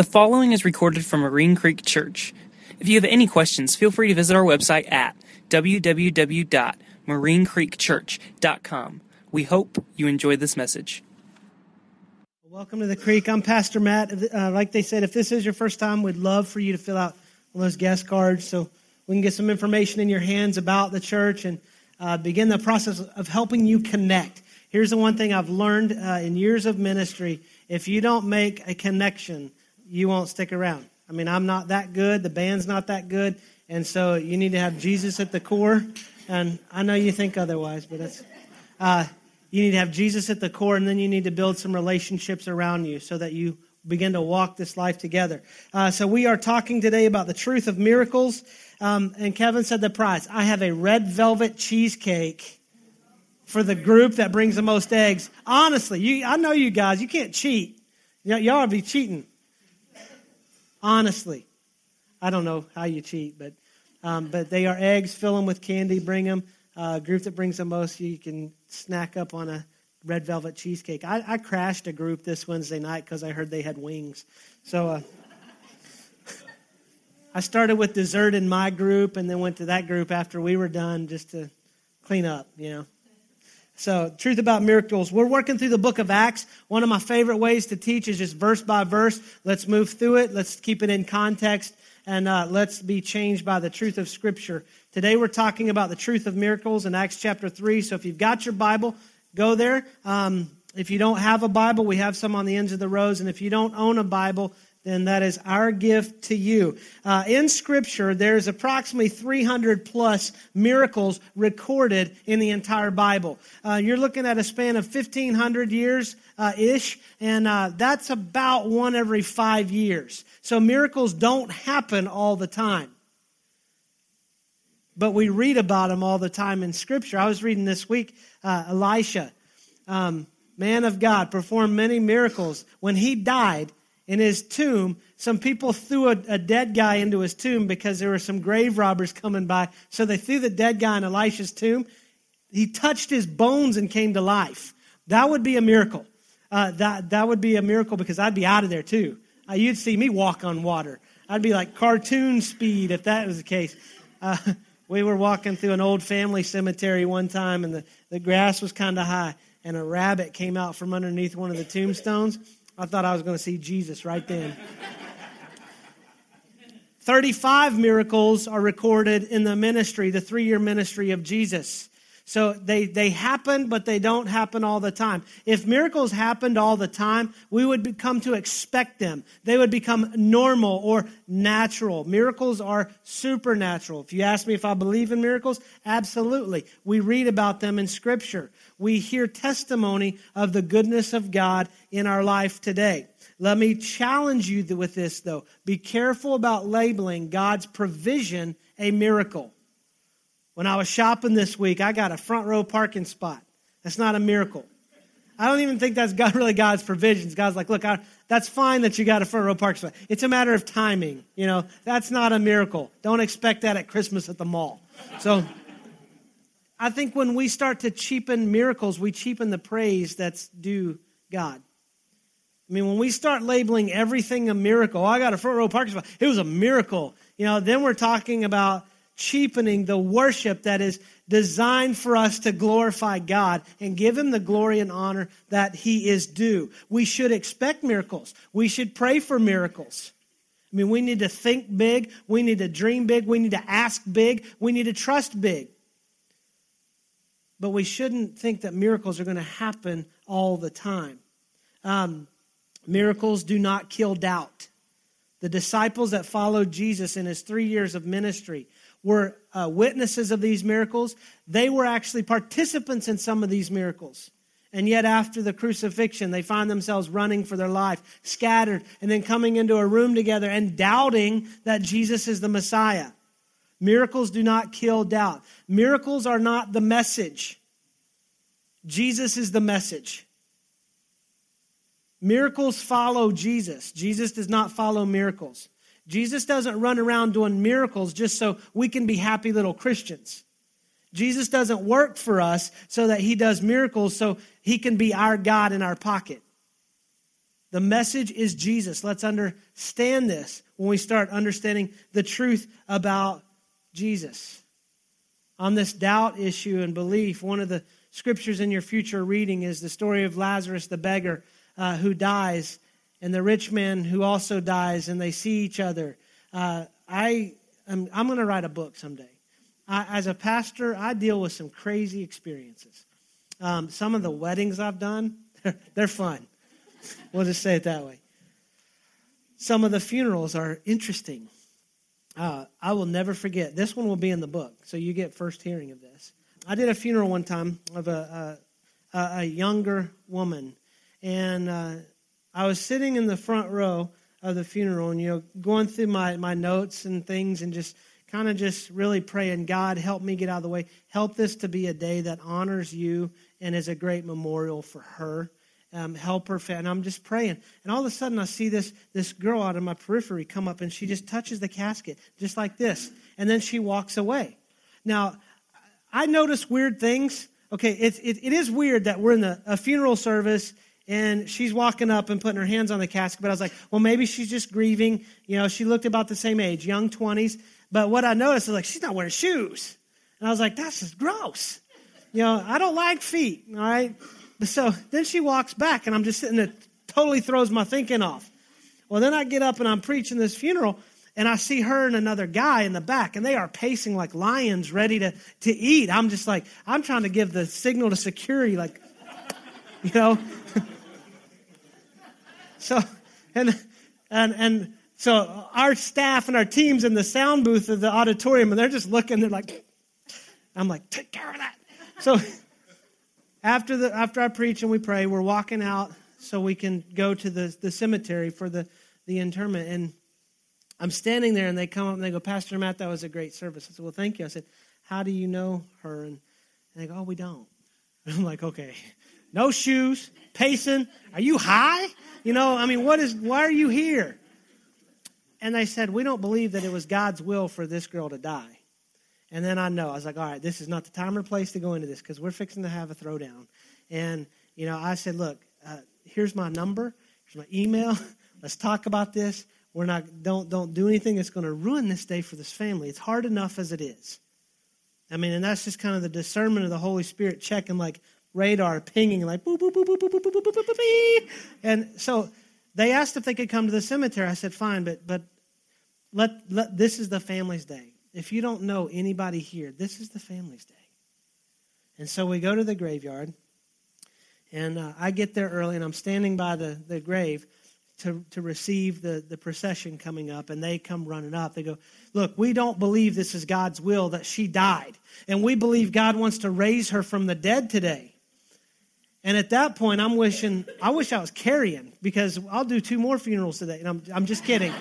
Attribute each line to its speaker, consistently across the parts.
Speaker 1: The following is recorded from Marine Creek Church. If you have any questions, feel free to visit our website at www.marinecreekchurch.com. We hope you enjoy this message.
Speaker 2: Welcome to the Creek. I'm Pastor Matt. Uh, like they said, if this is your first time, we'd love for you to fill out one of those guest cards so we can get some information in your hands about the church and uh, begin the process of helping you connect. Here's the one thing I've learned uh, in years of ministry if you don't make a connection, you won't stick around. I mean, I'm not that good, the band's not that good, and so you need to have Jesus at the core. And I know you think otherwise, but that's. Uh, you need to have Jesus at the core, and then you need to build some relationships around you so that you begin to walk this life together. Uh, so, we are talking today about the truth of miracles. Um, and Kevin said the prize I have a red velvet cheesecake for the group that brings the most eggs. Honestly, you, I know you guys, you can't cheat. Y- y'all would be cheating. Honestly. I don't know how you cheat, but, um, but they are eggs. Fill them with candy, bring them. Uh, group that brings the most, you can snack up on a red velvet cheesecake. I, I crashed a group this Wednesday night because I heard they had wings. So uh, I started with dessert in my group and then went to that group after we were done just to clean up, you know. So, truth about miracles. We're working through the book of Acts. One of my favorite ways to teach is just verse by verse. Let's move through it. Let's keep it in context and uh, let's be changed by the truth of Scripture. Today we're talking about the truth of miracles in Acts chapter 3. So, if you've got your Bible, go there. Um, if you don't have a Bible, we have some on the ends of the rows. And if you don't own a Bible, then that is our gift to you. Uh, in Scripture, there's approximately 300 plus miracles recorded in the entire Bible. Uh, you're looking at a span of 1,500 years uh, ish, and uh, that's about one every five years. So miracles don't happen all the time. But we read about them all the time in Scripture. I was reading this week, uh, Elisha, um, man of God, performed many miracles. When he died, in his tomb, some people threw a, a, dead guy into his tomb because there were some grave robbers coming by. So they threw the dead guy in Elisha's tomb. He touched his bones and came to life. That would be a miracle. Uh, that, that would be a miracle because I'd be out of there too. Uh, you'd see me walk on water. I'd be like cartoon speed if that was the case. Uh, we were walking through an old family cemetery one time, and the, the grass was kind of high, and a rabbit came out from underneath one of the tombstones I thought I was going to see Jesus right then. 35 miracles are recorded in the ministry, the three year ministry of Jesus. So they, they happen, but they don't happen all the time. If miracles happened all the time, we would come to expect them. They would become normal or natural. Miracles are supernatural. If you ask me if I believe in miracles, absolutely. We read about them in Scripture we hear testimony of the goodness of God in our life today. Let me challenge you with this, though. Be careful about labeling God's provision a miracle. When I was shopping this week, I got a front row parking spot. That's not a miracle. I don't even think that's God, really God's provisions. God's like, look, I, that's fine that you got a front row parking spot. It's a matter of timing. You know, that's not a miracle. Don't expect that at Christmas at the mall. So I think when we start to cheapen miracles, we cheapen the praise that's due God. I mean, when we start labeling everything a miracle, oh, I got a front row parking spot. It was a miracle. You know, then we're talking about cheapening the worship that is designed for us to glorify God and give Him the glory and honor that He is due. We should expect miracles. We should pray for miracles. I mean, we need to think big. We need to dream big. We need to ask big. We need to trust big. But we shouldn't think that miracles are going to happen all the time. Um, miracles do not kill doubt. The disciples that followed Jesus in his three years of ministry were uh, witnesses of these miracles. They were actually participants in some of these miracles. And yet, after the crucifixion, they find themselves running for their life, scattered, and then coming into a room together and doubting that Jesus is the Messiah. Miracles do not kill doubt. Miracles are not the message. Jesus is the message. Miracles follow Jesus. Jesus does not follow miracles. Jesus doesn't run around doing miracles just so we can be happy little Christians. Jesus doesn't work for us so that he does miracles so he can be our God in our pocket. The message is Jesus. Let's understand this when we start understanding the truth about Jesus. On this doubt issue and belief, one of the scriptures in your future reading is the story of Lazarus the beggar uh, who dies and the rich man who also dies, and they see each other. Uh, I am, I'm going to write a book someday. I, as a pastor, I deal with some crazy experiences. Um, some of the weddings I've done, they're fun. We'll just say it that way. Some of the funerals are interesting. Uh, I will never forget. This one will be in the book, so you get first hearing of this. I did a funeral one time of a, a, a younger woman, and uh, I was sitting in the front row of the funeral, and you know, going through my, my notes and things, and just kind of just really praying, God, help me get out of the way. Help this to be a day that honors you and is a great memorial for her. Um, help her, and I'm just praying. And all of a sudden, I see this this girl out of my periphery come up, and she just touches the casket just like this, and then she walks away. Now, I notice weird things. Okay, it, it, it is weird that we're in a funeral service and she's walking up and putting her hands on the casket. But I was like, well, maybe she's just grieving. You know, she looked about the same age, young 20s. But what I noticed is like, she's not wearing shoes. And I was like, that's just gross. You know, I don't like feet, all right? But so then she walks back, and I'm just sitting there, totally throws my thinking off. Well, then I get up and I'm preaching this funeral, and I see her and another guy in the back, and they are pacing like lions ready to, to eat. I'm just like, I'm trying to give the signal to security, like, you know, so, and, and, and so our staff and our teams in the sound booth of the auditorium, and they're just looking, they're like, I'm like, take care of that. So after, the, after I preach and we pray, we're walking out so we can go to the, the cemetery for the, the interment. And I'm standing there, and they come up and they go, Pastor Matt, that was a great service. I said, Well, thank you. I said, How do you know her? And, and they go, Oh, we don't. And I'm like, Okay. No shoes, pacing. Are you high? You know, I mean, what is, why are you here? And they said, we don't believe that it was God's will for this girl to die. And then I know, I was like, all right, this is not the time or place to go into this because we're fixing to have a throwdown. And, you know, I said, look, uh, here's my number, here's my email. Let's talk about this. We're not, don't, don't do anything that's going to ruin this day for this family. It's hard enough as it is. I mean, and that's just kind of the discernment of the Holy Spirit checking, like, radar pinging like boop, boop, boop, boop, boop, boop, boop, boop, boop, boop, boop, And so they asked if they could come to the cemetery. I said, fine, but, but let, let, this is the family's day. If you don't know anybody here, this is the family's day. And so we go to the graveyard, and uh, I get there early, and I'm standing by the, the grave to, to receive the, the procession coming up, and they come running up. They go, Look, we don't believe this is God's will that she died, and we believe God wants to raise her from the dead today. And at that point, I'm wishing, I wish I was carrying because I'll do two more funerals today. And I'm, I'm just kidding.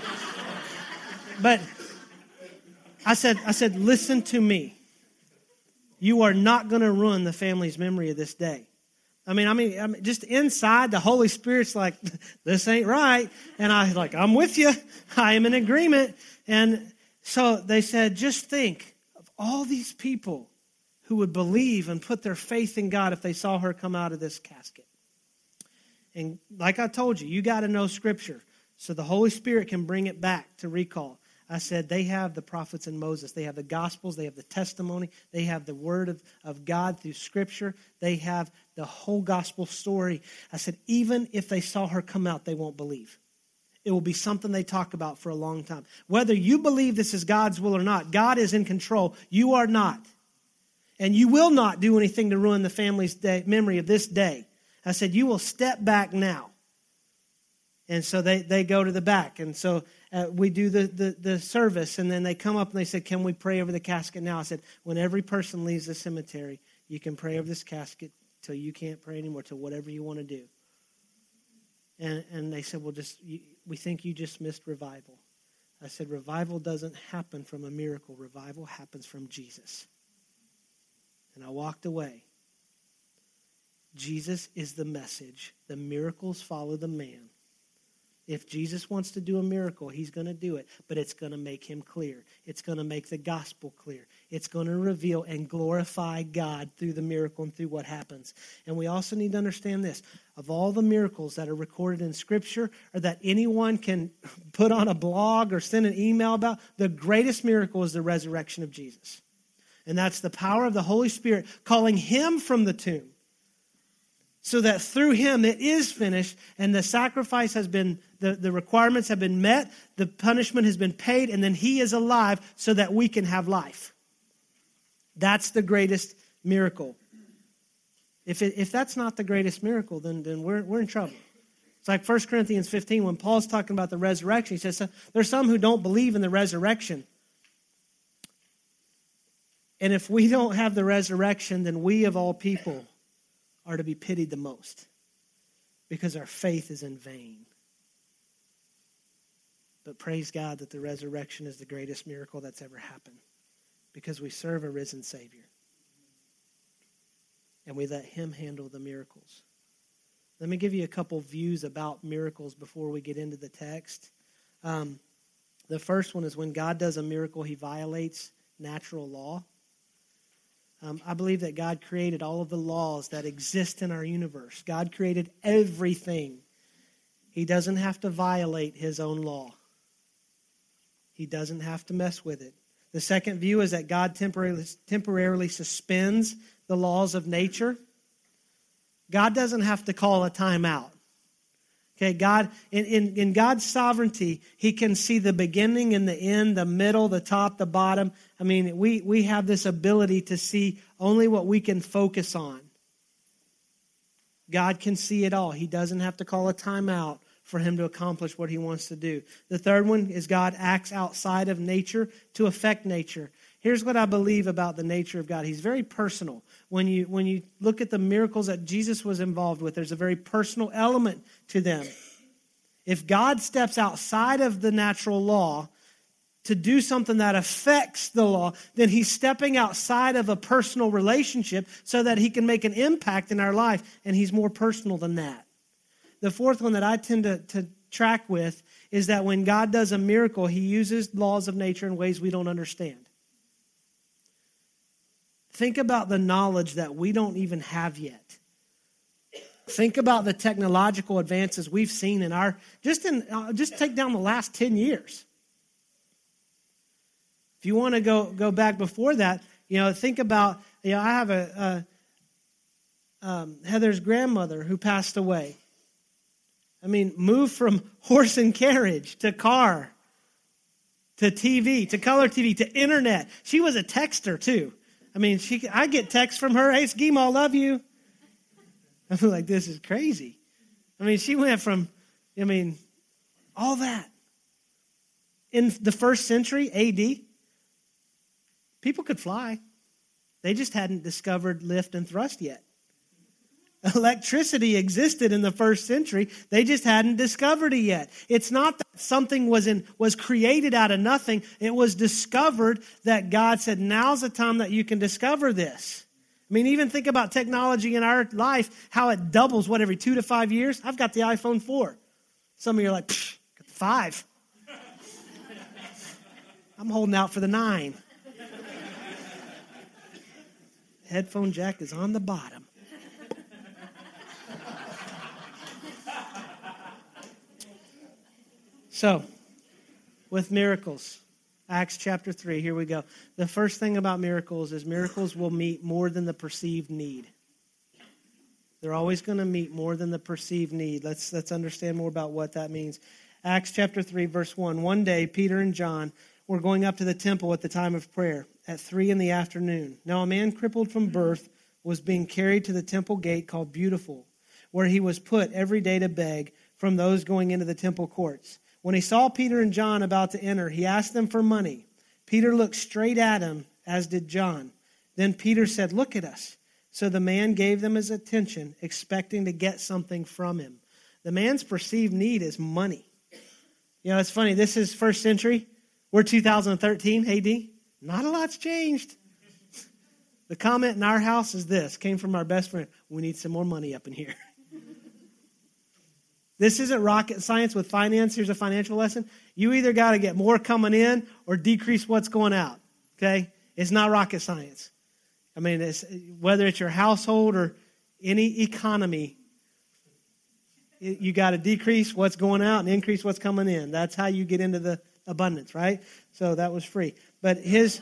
Speaker 2: but I said, I said, listen to me. You are not going to ruin the family's memory of this day. I mean, I mean, I mean, just inside, the Holy Spirit's like, this ain't right. And I like, I'm with you. I am in agreement. And so they said, just think of all these people who would believe and put their faith in God if they saw her come out of this casket. And like I told you, you got to know Scripture so the Holy Spirit can bring it back to recall. I said they have the prophets and Moses. They have the Gospels. They have the testimony. They have the Word of, of God through Scripture. They have the whole Gospel story. I said, even if they saw her come out, they won't believe. It will be something they talk about for a long time. Whether you believe this is God's will or not, God is in control. You are not. And you will not do anything to ruin the family's day, memory of this day. I said, You will step back now. And so they, they go to the back. And so uh, we do the, the, the service. And then they come up and they said, Can we pray over the casket now? I said, When every person leaves the cemetery, you can pray over this casket till you can't pray anymore, till whatever you want to do. And, and they said, Well, just you, we think you just missed revival. I said, Revival doesn't happen from a miracle, revival happens from Jesus. And I walked away. Jesus is the message. The miracles follow the man. If Jesus wants to do a miracle, he's going to do it, but it's going to make him clear. It's going to make the gospel clear. It's going to reveal and glorify God through the miracle and through what happens. And we also need to understand this of all the miracles that are recorded in Scripture or that anyone can put on a blog or send an email about, the greatest miracle is the resurrection of Jesus. And that's the power of the Holy Spirit calling him from the tomb. So that through him it is finished and the sacrifice has been the, the requirements have been met the punishment has been paid and then he is alive so that we can have life. That's the greatest miracle. If, it, if that's not the greatest miracle then, then we're, we're in trouble. It's like 1 corinthians 15 when paul's talking about the resurrection he says there's some who don't believe in the resurrection and if we don't have the resurrection then we of all people are to be pitied the most because our faith is in vain. But praise God that the resurrection is the greatest miracle that's ever happened because we serve a risen Savior. And we let Him handle the miracles. Let me give you a couple views about miracles before we get into the text. Um, the first one is when God does a miracle, He violates natural law. Um, I believe that God created all of the laws that exist in our universe. God created everything. He doesn't have to violate his own law, he doesn't have to mess with it. The second view is that God temporarily, temporarily suspends the laws of nature. God doesn't have to call a timeout. Okay, God, in, in, in, God's sovereignty, He can see the beginning and the end, the middle, the top, the bottom. I mean, we, we have this ability to see only what we can focus on. God can see it all. He doesn't have to call a timeout for him to accomplish what he wants to do. The third one is God acts outside of nature to affect nature. Here's what I believe about the nature of God. He's very personal. When you, when you look at the miracles that Jesus was involved with, there's a very personal element to them. If God steps outside of the natural law to do something that affects the law, then he's stepping outside of a personal relationship so that he can make an impact in our life, and he's more personal than that. The fourth one that I tend to, to track with is that when God does a miracle, he uses laws of nature in ways we don't understand. Think about the knowledge that we don't even have yet. Think about the technological advances we've seen in our just in uh, just take down the last 10 years. If you want to go go back before that, you know, think about you know, I have a, a um, Heather's grandmother who passed away. I mean, moved from horse and carriage to car to TV to color TV to internet. She was a texter too. I mean, she, I get texts from her, hey, Schema, love you. I feel like this is crazy. I mean, she went from, I mean, all that. In the first century AD, people could fly. They just hadn't discovered lift and thrust yet. Electricity existed in the first century. They just hadn't discovered it yet. It's not that something was in, was created out of nothing. It was discovered that God said, now's the time that you can discover this. I mean, even think about technology in our life, how it doubles, what, every two to five years? I've got the iPhone 4. Some of you are like, got the 5. I'm holding out for the 9. Headphone jack is on the bottom. So, with miracles, Acts chapter 3, here we go. The first thing about miracles is miracles will meet more than the perceived need. They're always going to meet more than the perceived need. Let's, let's understand more about what that means. Acts chapter 3, verse 1. One day, Peter and John were going up to the temple at the time of prayer at 3 in the afternoon. Now, a man crippled from birth was being carried to the temple gate called Beautiful, where he was put every day to beg from those going into the temple courts. When he saw Peter and John about to enter, he asked them for money. Peter looked straight at him, as did John. Then Peter said, Look at us. So the man gave them his attention, expecting to get something from him. The man's perceived need is money. You know, it's funny. This is first century. We're 2013 AD. Not a lot's changed. The comment in our house is this came from our best friend. We need some more money up in here. This isn't rocket science with finance. Here's a financial lesson. You either got to get more coming in or decrease what's going out. Okay? It's not rocket science. I mean, it's, whether it's your household or any economy, it, you got to decrease what's going out and increase what's coming in. That's how you get into the abundance, right? So that was free. But his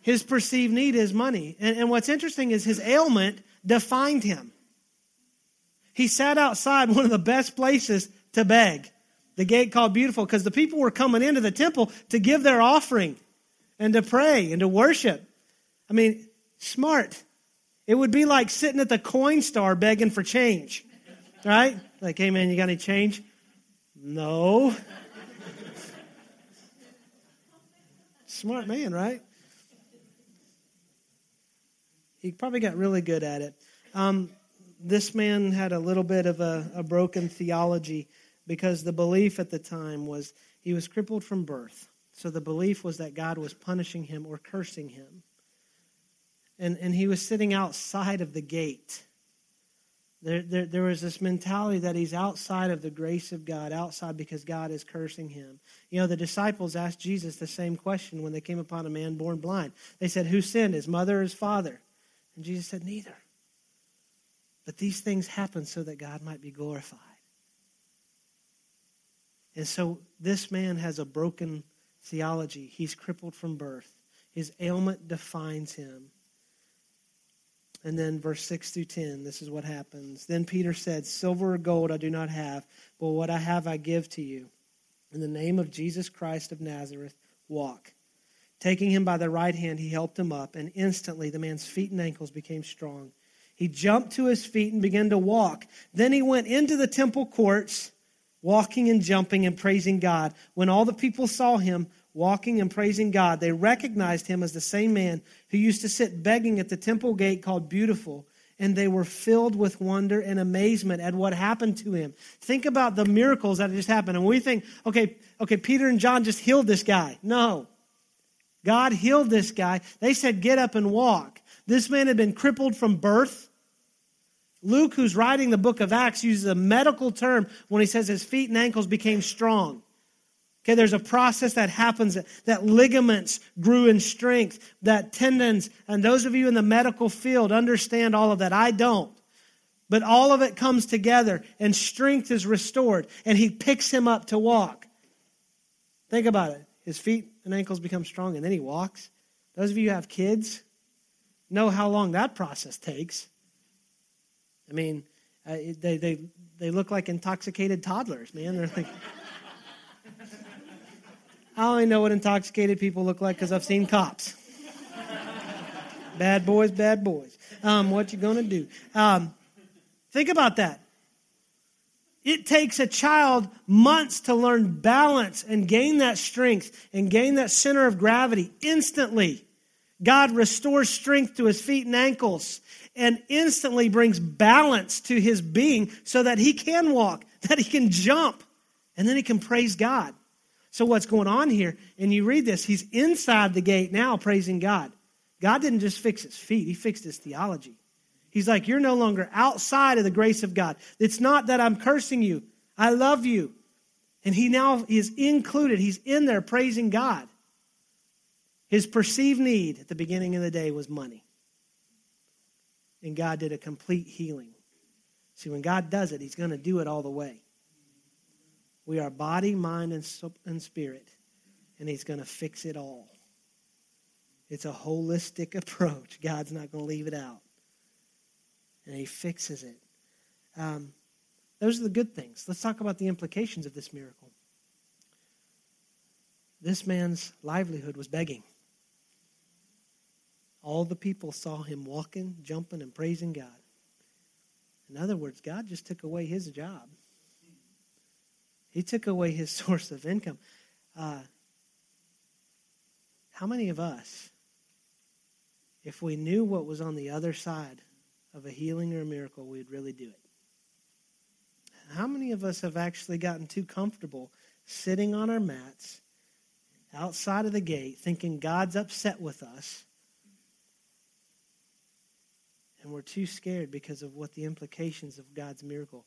Speaker 2: his perceived need is money. And, and what's interesting is his ailment defined him. He sat outside one of the best places to beg, the gate called Beautiful, because the people were coming into the temple to give their offering and to pray and to worship. I mean, smart. It would be like sitting at the Coinstar begging for change, right? Like, hey man, you got any change? No. Smart man, right? He probably got really good at it. Um, this man had a little bit of a, a broken theology because the belief at the time was he was crippled from birth. So the belief was that God was punishing him or cursing him. And, and he was sitting outside of the gate. There, there, there was this mentality that he's outside of the grace of God, outside because God is cursing him. You know, the disciples asked Jesus the same question when they came upon a man born blind. They said, Who sinned, his mother or his father? And Jesus said, Neither. But these things happen so that God might be glorified. And so this man has a broken theology. He's crippled from birth, his ailment defines him. And then verse 6 through 10, this is what happens. Then Peter said, Silver or gold I do not have, but what I have I give to you. In the name of Jesus Christ of Nazareth, walk. Taking him by the right hand, he helped him up, and instantly the man's feet and ankles became strong. He jumped to his feet and began to walk. Then he went into the temple courts, walking and jumping and praising God. When all the people saw him walking and praising God, they recognized him as the same man who used to sit begging at the temple gate called Beautiful, and they were filled with wonder and amazement at what happened to him. Think about the miracles that just happened. And we think, okay, okay, Peter and John just healed this guy. No. God healed this guy. They said, Get up and walk. This man had been crippled from birth. Luke, who's writing the book of Acts, uses a medical term when he says his feet and ankles became strong. Okay, there's a process that happens that, ligaments grew in strength, that tendons, and those of you in the medical field understand all of that. I don't. But all of it comes together and strength is restored, and he picks him up to walk. Think about it. His feet and ankles become strong, and then he walks. Those of you who have kids know how long that process takes. I mean, uh, they, they, they look like intoxicated toddlers, man. They're like, I only know what intoxicated people look like because I've seen cops. bad boys, bad boys. Um, what you gonna do? Um, think about that. It takes a child months to learn balance and gain that strength and gain that center of gravity instantly. God restores strength to his feet and ankles and instantly brings balance to his being so that he can walk, that he can jump, and then he can praise God. So, what's going on here? And you read this, he's inside the gate now praising God. God didn't just fix his feet, he fixed his theology. He's like, You're no longer outside of the grace of God. It's not that I'm cursing you, I love you. And he now is included, he's in there praising God. His perceived need at the beginning of the day was money. And God did a complete healing. See, when God does it, he's going to do it all the way. We are body, mind, and, spirit, and he's going to fix it all. It's a holistic approach. God's not going to leave it out and he fixes it. Um, those are the good things. Let's talk about the implications of this miracle. This man's livelihood was begging. All the people saw him walking, jumping, and praising God. In other words, God just took away his job. He took away his source of income. Uh, how many of us, if we knew what was on the other side of a healing or a miracle, we'd really do it. How many of us have actually gotten too comfortable sitting on our mats outside of the gate thinking God's upset with us? And we're too scared because of what the implications of God's miracle.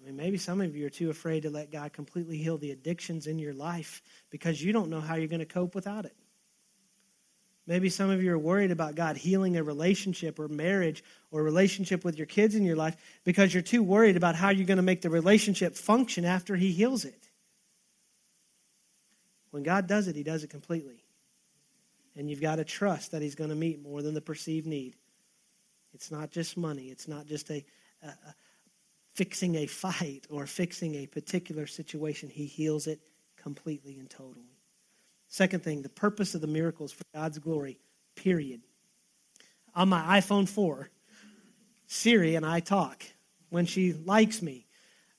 Speaker 2: I mean, maybe some of you are too afraid to let God completely heal the addictions in your life because you don't know how you're going to cope without it. Maybe some of you are worried about God healing a relationship or marriage or relationship with your kids in your life because you're too worried about how you're going to make the relationship function after He heals it. When God does it, He does it completely. And you've got to trust that He's going to meet more than the perceived need. It's not just money, it's not just a, a, a fixing a fight or fixing a particular situation. He heals it completely and totally. Second thing, the purpose of the miracles for God's glory, period. On my iPhone 4, Siri and I talk when she likes me.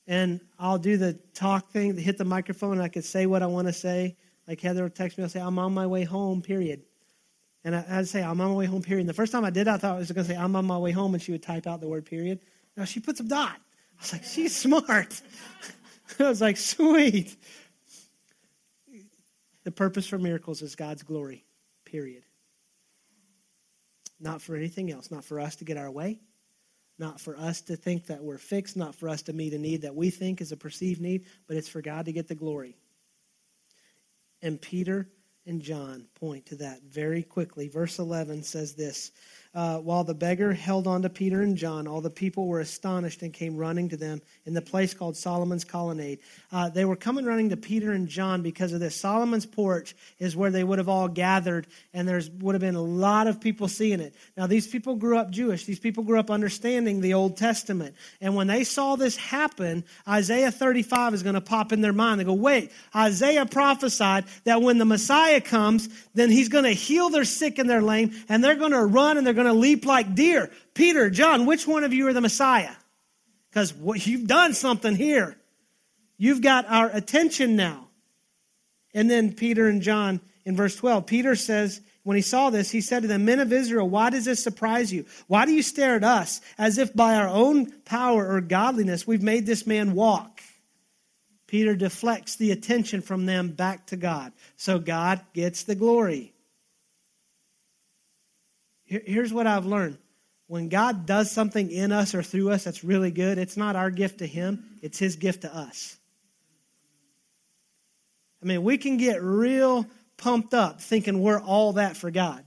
Speaker 2: And I'll do the talk thing, hit the microphone, and I can say what I want to say. Like Heather will text me, I'll say, I'm on my way home, period. And I, would say, I'm on my way home, period. And the first time I did I thought I was going to say, I'm on my way home, and she would type out the word period. Now she puts a dot. I was like, she's smart. I was like, sweet. The purpose for miracles is God's glory, period. Not for anything else, not for us to get our way, not for us to think that we're fixed, not for us to meet a need that we think is a perceived need, but it's for God to get the glory. And Peter and John point to that very quickly. Verse 11 says this uh, while the beggar held on to Peter and John, all the people were astonished and came running to them in the place called Solomon's Colonnade. Uh, they were coming running to Peter and John because of this. Solomon's porch is where they would have all gathered, and there would have been a lot of people seeing it. Now, these people grew up Jewish. These people grew up understanding the Old Testament. And when they saw this happen, Isaiah 35 is going to pop in their mind. They go, wait, Isaiah prophesied that when the Messiah comes, then he's going to heal their sick and their lame, and they're going to run and they're going to leap like deer. Peter, John, which one of you are the Messiah? Because you've done something here. You've got our attention now. And then Peter and John in verse 12, Peter says, when he saw this, he said to the men of Israel, Why does this surprise you? Why do you stare at us as if by our own power or godliness we've made this man walk? Peter deflects the attention from them back to God. So God gets the glory. Here's what I've learned when God does something in us or through us that's really good, it's not our gift to Him, it's His gift to us. I mean, we can get real pumped up thinking we're all that for God.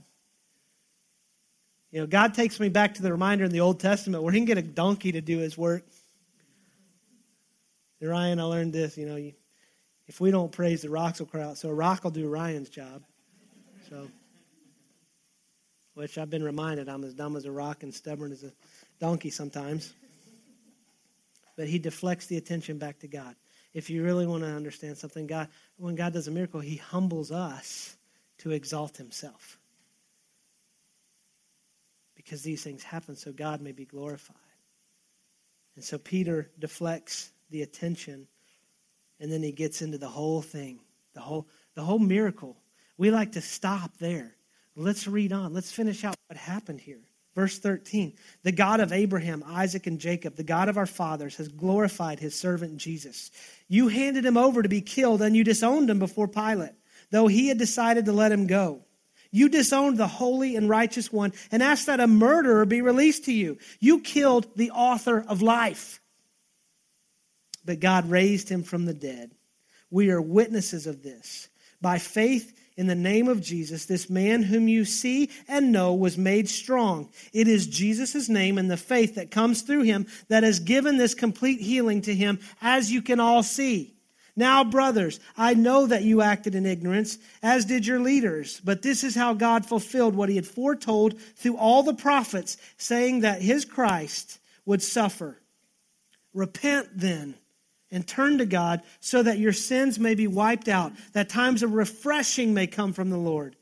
Speaker 2: You know, God takes me back to the reminder in the Old Testament where He can get a donkey to do His work. Ryan, I learned this. You know, if we don't praise, the rocks will cry out. So a rock will do Ryan's job. So which I've been reminded I'm as dumb as a rock and stubborn as a donkey sometimes. But he deflects the attention back to God. If you really want to understand something, God, when God does a miracle, he humbles us to exalt himself. Because these things happen so God may be glorified. And so Peter deflects the attention and then he gets into the whole thing, the whole the whole miracle. We like to stop there. Let's read on. Let's finish out what happened here. Verse 13 The God of Abraham, Isaac, and Jacob, the God of our fathers, has glorified his servant Jesus. You handed him over to be killed, and you disowned him before Pilate, though he had decided to let him go. You disowned the holy and righteous one and asked that a murderer be released to you. You killed the author of life. But God raised him from the dead. We are witnesses of this. By faith, in the name of Jesus, this man whom you see and know was made strong. It is Jesus' name and the faith that comes through him that has given this complete healing to him, as you can all see. Now, brothers, I know that you acted in ignorance, as did your leaders, but this is how God fulfilled what he had foretold through all the prophets, saying that his Christ would suffer. Repent then and turn to God so that your sins may be wiped out, that times of refreshing may come from the Lord,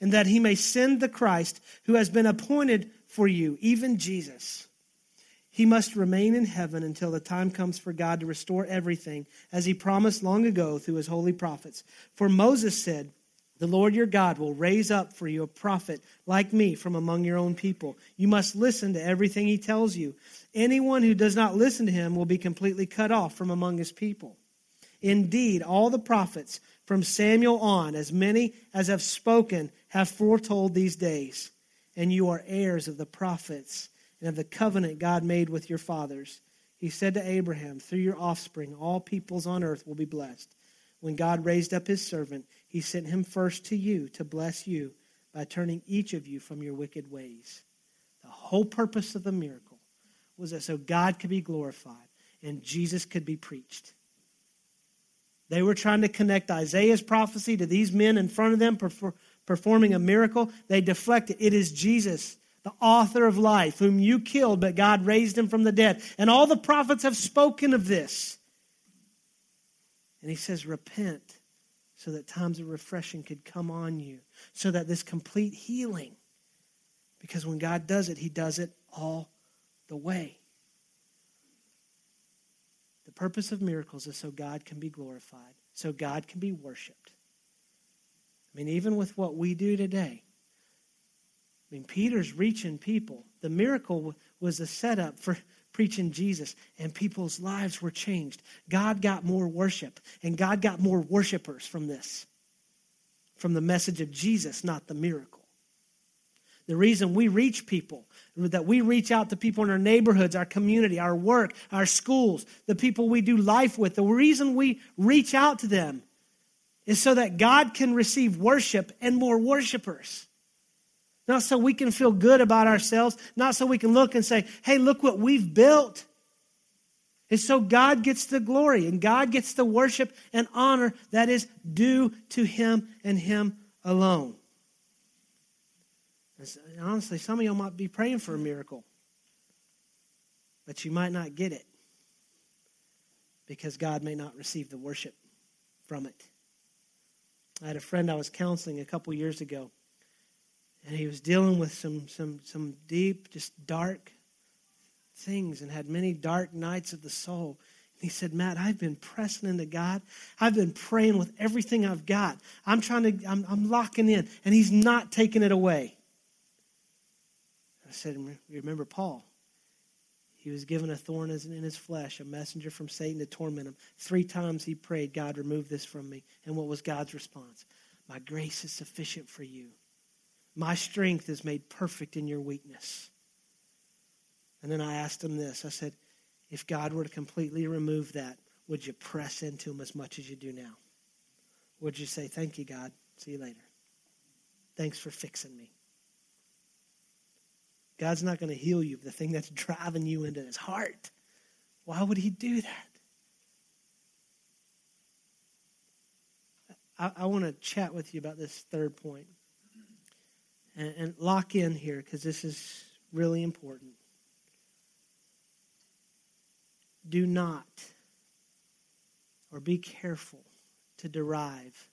Speaker 2: and that he may send the Christ who has been appointed for you, even Jesus. He must remain in heaven until the time comes for God to restore everything, as he promised long ago through his holy prophets. For Moses said, the Lord your God will raise up for you a prophet like me from among your own people. You must listen to everything he tells you. Anyone who does not listen to him will be completely cut off from among his people. Indeed, all the prophets from Samuel on, as many as have spoken, have foretold these days. And you are heirs of the prophets and of the covenant God made with your fathers. He said to Abraham, Through your offspring, all peoples on earth will be blessed. When God raised up his servant, he sent him first to you to bless you by turning each of you from your wicked ways. The whole purpose of the miracle was that so God could be glorified and Jesus could be preached. They were trying to connect Isaiah's prophecy to these men in front of them performing a miracle. They deflected. It is Jesus the author of life, whom you killed, but God raised him from the dead. And all the prophets have spoken of this. And he says, Repent so that times of refreshing could come on you, so that this complete healing, because when God does it, he does it all the way. The purpose of miracles is so God can be glorified, so God can be worshiped. I mean, even with what we do today, I mean, Peter's reaching people. The miracle was a setup for preaching Jesus, and people's lives were changed. God got more worship, and God got more worshipers from this, from the message of Jesus, not the miracle. The reason we reach people, that we reach out to people in our neighborhoods, our community, our work, our schools, the people we do life with, the reason we reach out to them is so that God can receive worship and more worshipers. Not so we can feel good about ourselves, not so we can look and say, hey, look what we've built. And so God gets the glory and God gets the worship and honor that is due to Him and Him alone. And honestly, some of y'all might be praying for a miracle, but you might not get it because God may not receive the worship from it. I had a friend I was counseling a couple years ago and he was dealing with some some some deep, just dark things, and had many dark nights of the soul. And he said, "Matt, I've been pressing into God. I've been praying with everything I've got. I'm trying to. I'm, I'm locking in, and He's not taking it away." I said, "Remember Paul." He was given a thorn in his flesh, a messenger from Satan to torment him. Three times he prayed, God, remove this from me. And what was God's response? My grace is sufficient for you. My strength is made perfect in your weakness. And then I asked him this I said, if God were to completely remove that, would you press into him as much as you do now? Would you say, Thank you, God. See you later. Thanks for fixing me. God's not going to heal you of the thing that's driving you into his heart. Why would he do that? I, I want to chat with you about this third point and, and lock in here because this is really important. Do not or be careful to derive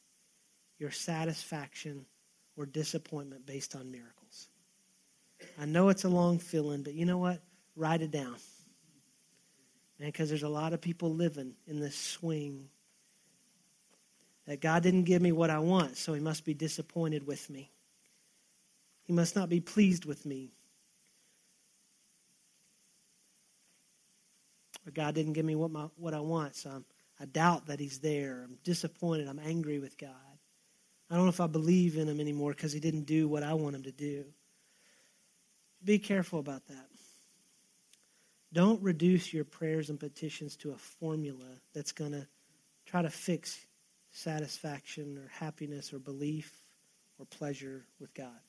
Speaker 2: your satisfaction or disappointment based on miracles. I know it's a long fill in, but you know what? Write it down. Man, because there's a lot of people living in this swing that God didn't give me what I want, so he must be disappointed with me. He must not be pleased with me. Or God didn't give me what, my, what I want, so I'm, I doubt that He's there. I'm disappointed. I'm angry with God. I don't know if I believe in Him anymore because He didn't do what I want Him to do. Be careful about that. Don't reduce your prayers and petitions to a formula that's going to try to fix satisfaction or happiness or belief or pleasure with God.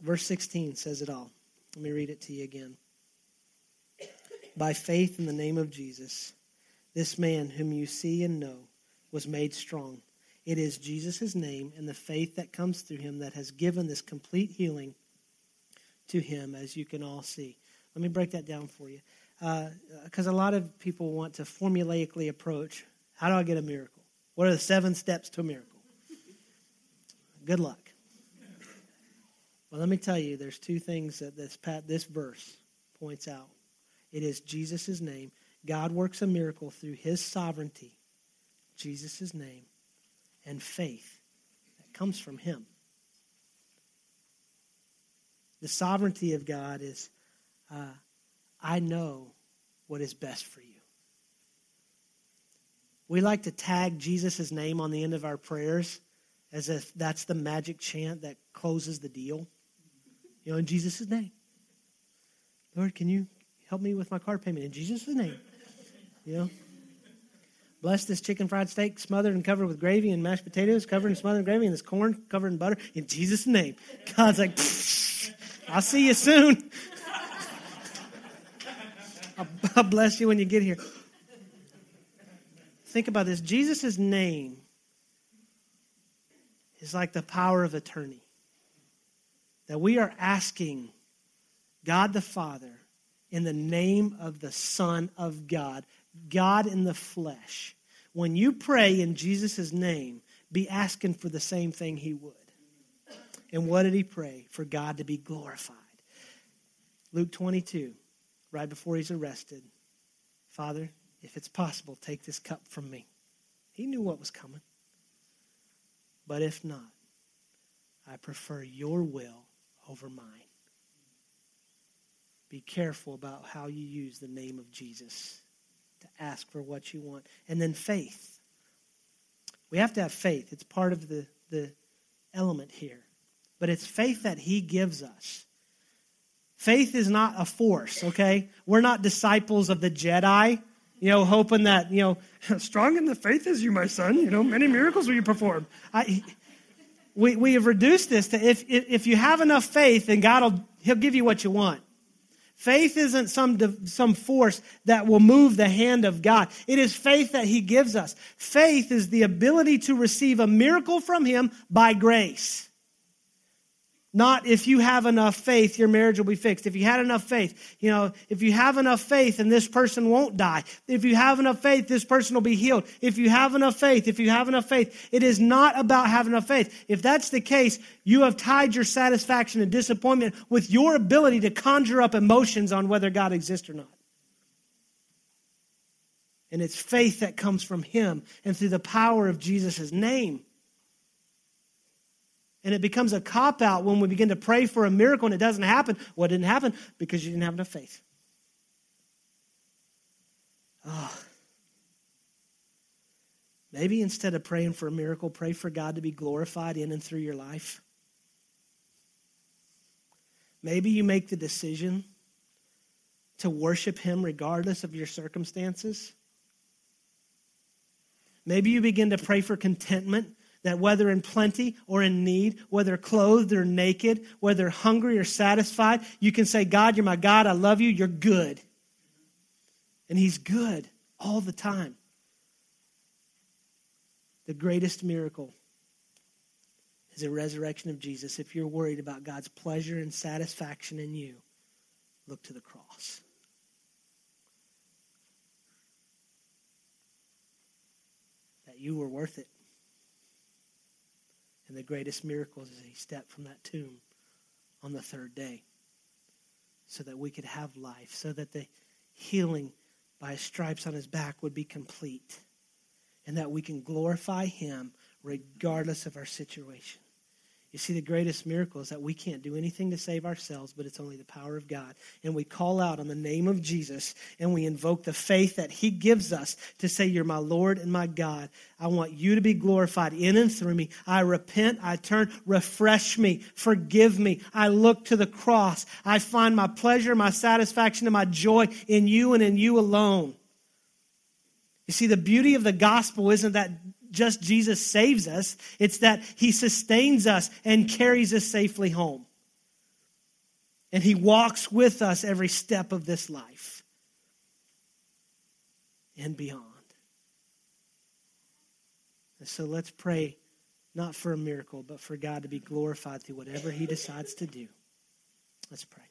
Speaker 2: Verse 16 says it all. Let me read it to you again. By faith in the name of Jesus, this man whom you see and know was made strong. It is Jesus' name and the faith that comes through him that has given this complete healing to him, as you can all see. Let me break that down for you. Because uh, a lot of people want to formulaically approach how do I get a miracle? What are the seven steps to a miracle? Good luck. Well, let me tell you, there's two things that this, this verse points out. It is Jesus' name. God works a miracle through his sovereignty, Jesus' name, and faith that comes from him. The sovereignty of God is uh, I know what is best for you. We like to tag Jesus' name on the end of our prayers as if that's the magic chant that closes the deal you know, in Jesus' name. Lord, can you help me with my car payment in Jesus' name? You know? Bless this chicken fried steak smothered and covered with gravy and mashed potatoes, covered and smothered gravy, and this corn covered in butter in Jesus' name. God's like, I'll see you soon. I'll bless you when you get here. Think about this Jesus' name is like the power of attorney. That we are asking God the Father in the name of the Son of God, God in the flesh. When you pray in Jesus' name, be asking for the same thing he would. And what did he pray? For God to be glorified. Luke 22, right before he's arrested. Father, if it's possible, take this cup from me. He knew what was coming. But if not, I prefer your will over mine. Be careful about how you use the name of Jesus to ask for what you want. And then faith. We have to have faith. It's part of the, the element here. But it's faith that he gives us. Faith is not a force, okay? We're not disciples of the Jedi, you know, hoping that, you know, strong in the faith as you, my son, you know, many miracles will you perform. I, we, we have reduced this to if, if you have enough faith, then God will, he'll give you what you want. Faith isn't some, some force that will move the hand of God. It is faith that He gives us. Faith is the ability to receive a miracle from Him by grace. Not if you have enough faith, your marriage will be fixed. If you had enough faith, you know, if you have enough faith and this person won't die. If you have enough faith, this person will be healed. If you have enough faith, if you have enough faith, it is not about having enough faith. If that's the case, you have tied your satisfaction and disappointment with your ability to conjure up emotions on whether God exists or not. And it's faith that comes from Him and through the power of Jesus' name. And it becomes a cop out when we begin to pray for a miracle and it doesn't happen. What didn't happen? Because you didn't have enough faith. Oh. Maybe instead of praying for a miracle, pray for God to be glorified in and through your life. Maybe you make the decision to worship Him regardless of your circumstances. Maybe you begin to pray for contentment that whether in plenty or in need, whether clothed or naked, whether hungry or satisfied, you can say, God, you're my God, I love you, you're good. And He's good all the time. The greatest miracle is the resurrection of Jesus. If you're worried about God's pleasure and satisfaction in you, look to the cross. That you were worth it. And the greatest miracles is he stepped from that tomb on the third day so that we could have life, so that the healing by stripes on his back would be complete, and that we can glorify him regardless of our situation. You see, the greatest miracle is that we can't do anything to save ourselves, but it's only the power of God. And we call out on the name of Jesus and we invoke the faith that He gives us to say, You're my Lord and my God. I want you to be glorified in and through me. I repent, I turn, refresh me, forgive me. I look to the cross. I find my pleasure, my satisfaction, and my joy in you and in you alone. You see, the beauty of the gospel isn't that just Jesus saves us, it's that he sustains us and carries us safely home. And he walks with us every step of this life and beyond. And so let's pray not for a miracle, but for God to be glorified through whatever he decides to do. Let's pray.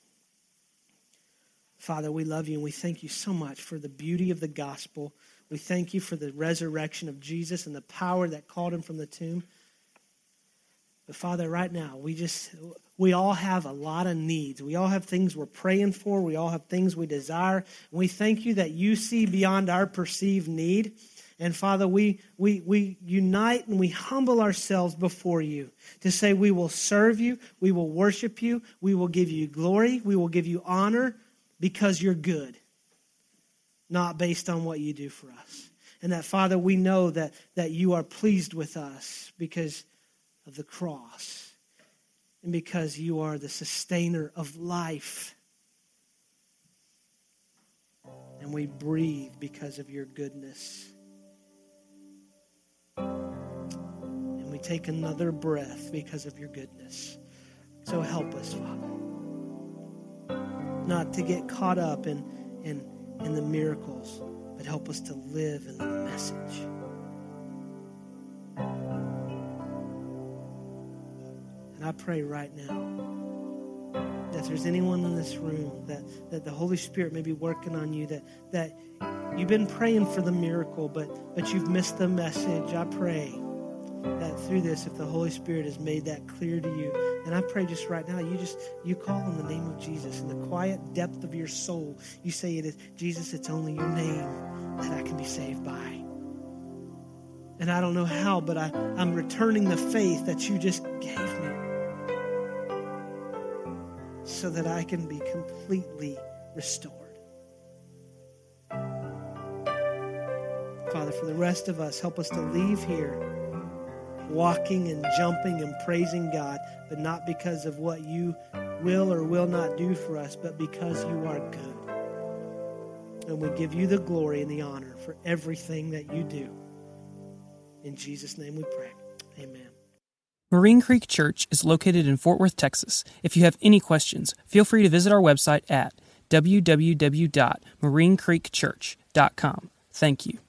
Speaker 2: Father, we love you and we thank you so much for the beauty of the gospel. We thank you for the resurrection of Jesus and the power that called him from the tomb. But Father, right now, we just, we all have a lot of needs. We all have things we're praying for. We all have things we desire. And we thank you that you see beyond our perceived need. And Father, we, we, we unite and we humble ourselves before you to say we will serve you, we will worship you, we will give you glory, we will give you honor because you're good not based on what you do for us. And that, Father, we know that, that you are pleased with us because of the cross and because you are the sustainer of life. and we breathe because of your goodness. And we take another breath because of your goodness. So help us, Father, not to get caught up in, in, in the miracles, but help us to live in the message. And I pray right now that there's anyone in this room that, that the Holy Spirit may be working on you, that, that you've been praying for the miracle, but, but you've missed the message. I pray that through this, if the Holy Spirit has made that clear to you, and I pray just right now, you just you call on the name of Jesus in the quiet depth of your soul. You say it is Jesus, it's only your name that I can be saved by. And I don't know how, but I, I'm returning the faith that you just gave me so that I can be completely restored. Father, for the rest of us, help us to leave here walking and jumping and praising God, but not because of what you will or will not do for us, but because you are good. And we give you the glory and the honor for everything that you do. In Jesus' name we pray. Amen.
Speaker 1: Marine Creek Church is located in Fort Worth, Texas. If you have any questions, feel free to visit our website at www.marinecreekchurch.com. Thank you.